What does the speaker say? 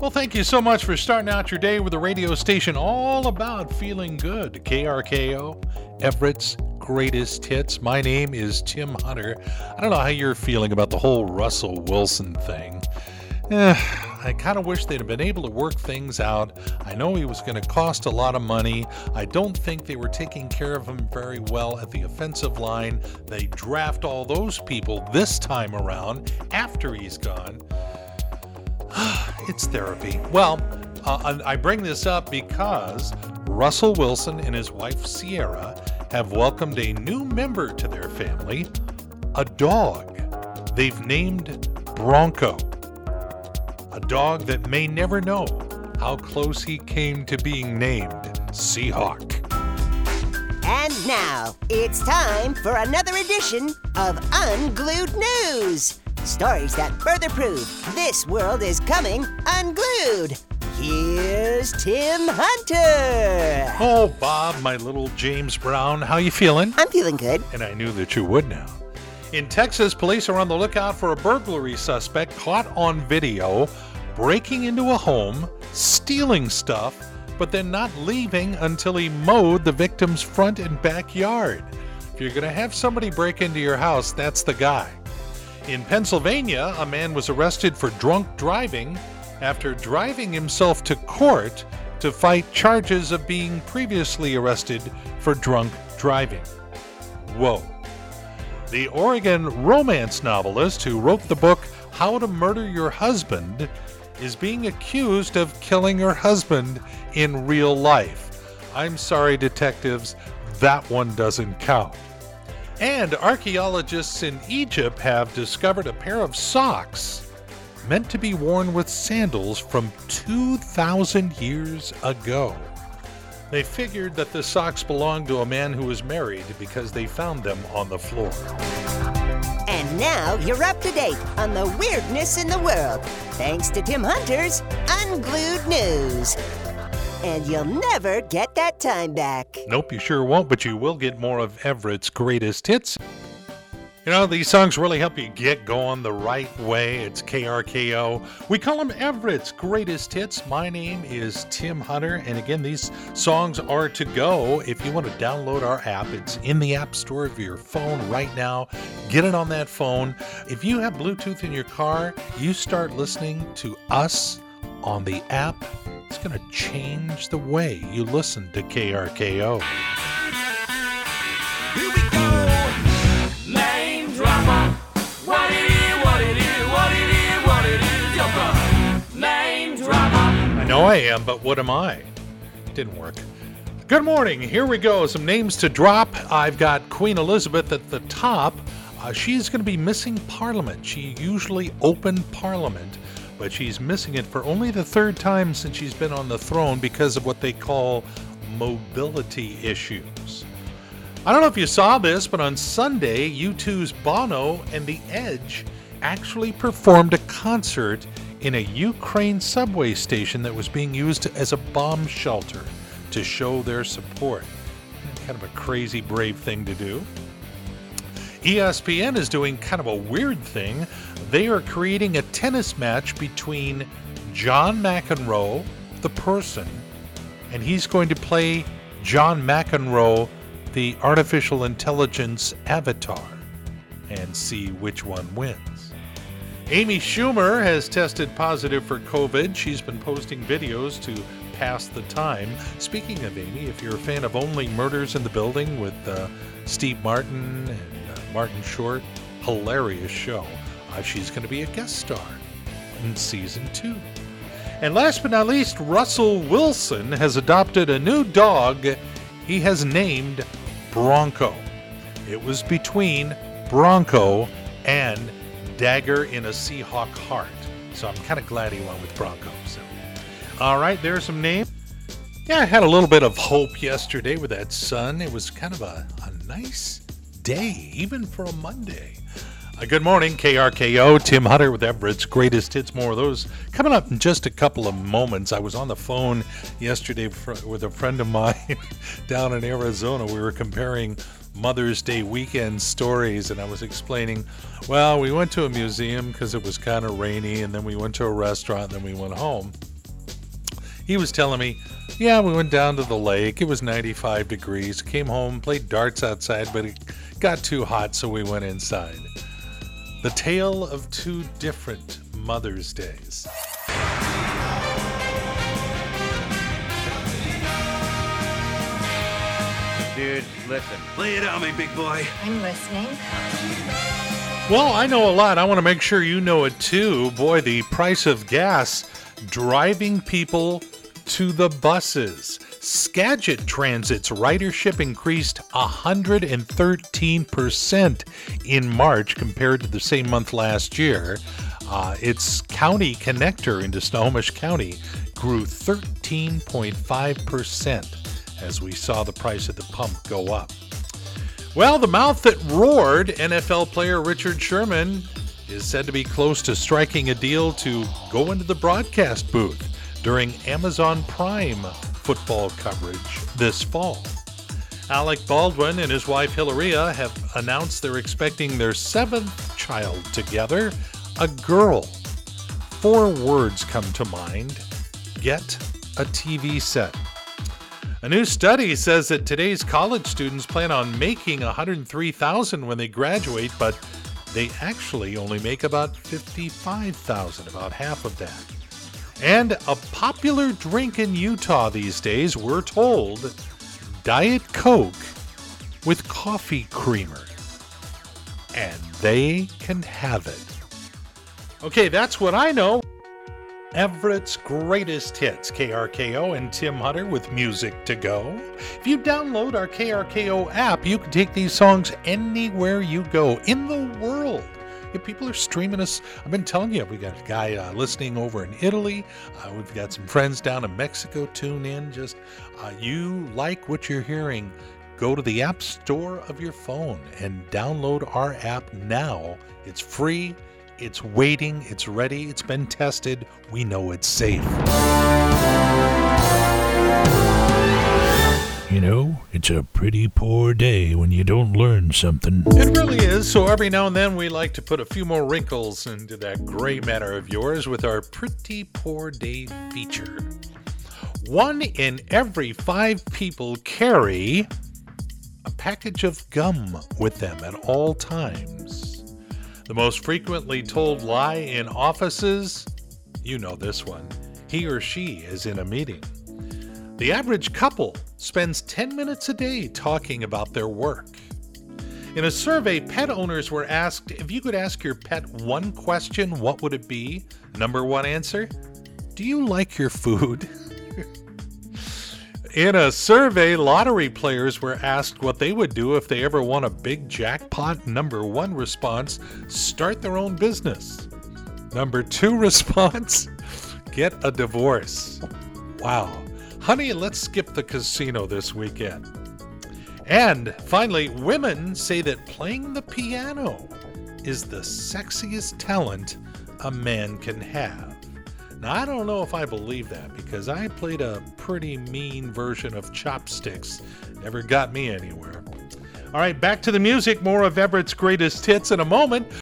Well, thank you so much for starting out your day with a radio station all about feeling good. KRKO, Everett's greatest hits. My name is Tim Hunter. I don't know how you're feeling about the whole Russell Wilson thing. Eh, I kind of wish they'd have been able to work things out. I know he was going to cost a lot of money. I don't think they were taking care of him very well at the offensive line. They draft all those people this time around after he's gone. It's therapy. Well, uh, I bring this up because Russell Wilson and his wife Sierra have welcomed a new member to their family a dog. They've named Bronco. A dog that may never know how close he came to being named Seahawk. And now it's time for another edition of Unglued News. Stories that further prove this world is coming unglued. Here's Tim Hunter. Oh, Bob, my little James Brown, how you feeling? I'm feeling good. And I knew that you would now. In Texas, police are on the lookout for a burglary suspect caught on video breaking into a home, stealing stuff, but then not leaving until he mowed the victim's front and backyard. If you're going to have somebody break into your house, that's the guy. In Pennsylvania, a man was arrested for drunk driving after driving himself to court to fight charges of being previously arrested for drunk driving. Whoa. The Oregon romance novelist who wrote the book How to Murder Your Husband is being accused of killing her husband in real life. I'm sorry, detectives, that one doesn't count. And archaeologists in Egypt have discovered a pair of socks meant to be worn with sandals from 2,000 years ago. They figured that the socks belonged to a man who was married because they found them on the floor. And now you're up to date on the weirdness in the world, thanks to Tim Hunter's Unglued News and you'll never get that time back. Nope, you sure won't, but you will get more of Everett's greatest hits. You know, these songs really help you get going the right way. It's KRKO. We call them Everett's greatest hits. My name is Tim Hunter, and again, these songs are to go. If you want to download our app, it's in the App Store of your phone right now. Get it on that phone. If you have Bluetooth in your car, you start listening to us on the app it's going to change the way you listen to KRKO. Here we go. Name drama. What it is, what it is, what it is, what it is. Your name drama. I know I am, but what am I? Didn't work. Good morning. Here we go. Some names to drop. I've got Queen Elizabeth at the top. Uh, she's going to be missing Parliament. She usually opened Parliament but she's missing it for only the third time since she's been on the throne because of what they call mobility issues. I don't know if you saw this, but on Sunday, U2's Bono and The Edge actually performed a concert in a Ukraine subway station that was being used as a bomb shelter to show their support. Kind of a crazy, brave thing to do. ESPN is doing kind of a weird thing. They are creating a tennis match between John McEnroe, the person, and he's going to play John McEnroe, the artificial intelligence avatar, and see which one wins. Amy Schumer has tested positive for COVID. She's been posting videos to pass the time. Speaking of Amy, if you're a fan of Only Murders in the Building with uh, Steve Martin and Martin Short. Hilarious show. Uh, she's going to be a guest star in season two. And last but not least, Russell Wilson has adopted a new dog he has named Bronco. It was between Bronco and Dagger in a Seahawk Heart. So I'm kind of glad he went with Bronco. So. All right, there's some names. Yeah, I had a little bit of hope yesterday with that sun. It was kind of a, a nice day, even for a Monday. Uh, good morning, KRKO. Tim Hunter with Everett's greatest hits. More of those coming up in just a couple of moments. I was on the phone yesterday with a friend of mine down in Arizona. We were comparing Mother's Day weekend stories, and I was explaining, well, we went to a museum because it was kind of rainy, and then we went to a restaurant, and then we went home. He was telling me, yeah, we went down to the lake. It was 95 degrees. Came home, played darts outside, but it got too hot, so we went inside. The tale of two different Mother's Days. Dude, listen. Lay it on me, big boy. I'm listening. Well, I know a lot. I want to make sure you know it too. Boy, the price of gas driving people to the buses. Skagit Transit's ridership increased 113% in March compared to the same month last year. Uh, its county connector into Snohomish County grew 13.5% as we saw the price at the pump go up. Well, the mouth that roared, NFL player Richard Sherman, is said to be close to striking a deal to go into the broadcast booth during Amazon Prime football coverage this fall. Alec Baldwin and his wife Hilaria have announced they're expecting their seventh child together, a girl. Four words come to mind get a TV set. A new study says that today's college students plan on making 103,000 when they graduate, but they actually only make about 55,000, about half of that. And a popular drink in Utah these days, we're told, Diet Coke with coffee creamer. And they can have it. Okay, that's what I know. Everett's greatest hits, KRKO and Tim Hunter with music to go. If you download our KRKO app, you can take these songs anywhere you go in the world. If people are streaming us, I've been telling you, we got a guy uh, listening over in Italy. Uh, we've got some friends down in Mexico tune in. Just uh, you like what you're hearing, go to the App Store of your phone and download our app now. It's free. It's waiting, it's ready, it's been tested. We know it's safe. You know, it's a pretty poor day when you don't learn something. It really is. So every now and then we like to put a few more wrinkles into that gray matter of yours with our pretty poor day feature. One in every five people carry a package of gum with them at all times. The most frequently told lie in offices? You know this one. He or she is in a meeting. The average couple spends 10 minutes a day talking about their work. In a survey, pet owners were asked if you could ask your pet one question, what would it be? Number one answer Do you like your food? In a survey, lottery players were asked what they would do if they ever won a big jackpot. Number one response start their own business. Number two response get a divorce. Wow. Honey, let's skip the casino this weekend. And finally, women say that playing the piano is the sexiest talent a man can have. Now, I don't know if I believe that because I played a pretty mean version of chopsticks. Never got me anywhere. All right, back to the music. More of Everett's greatest hits in a moment.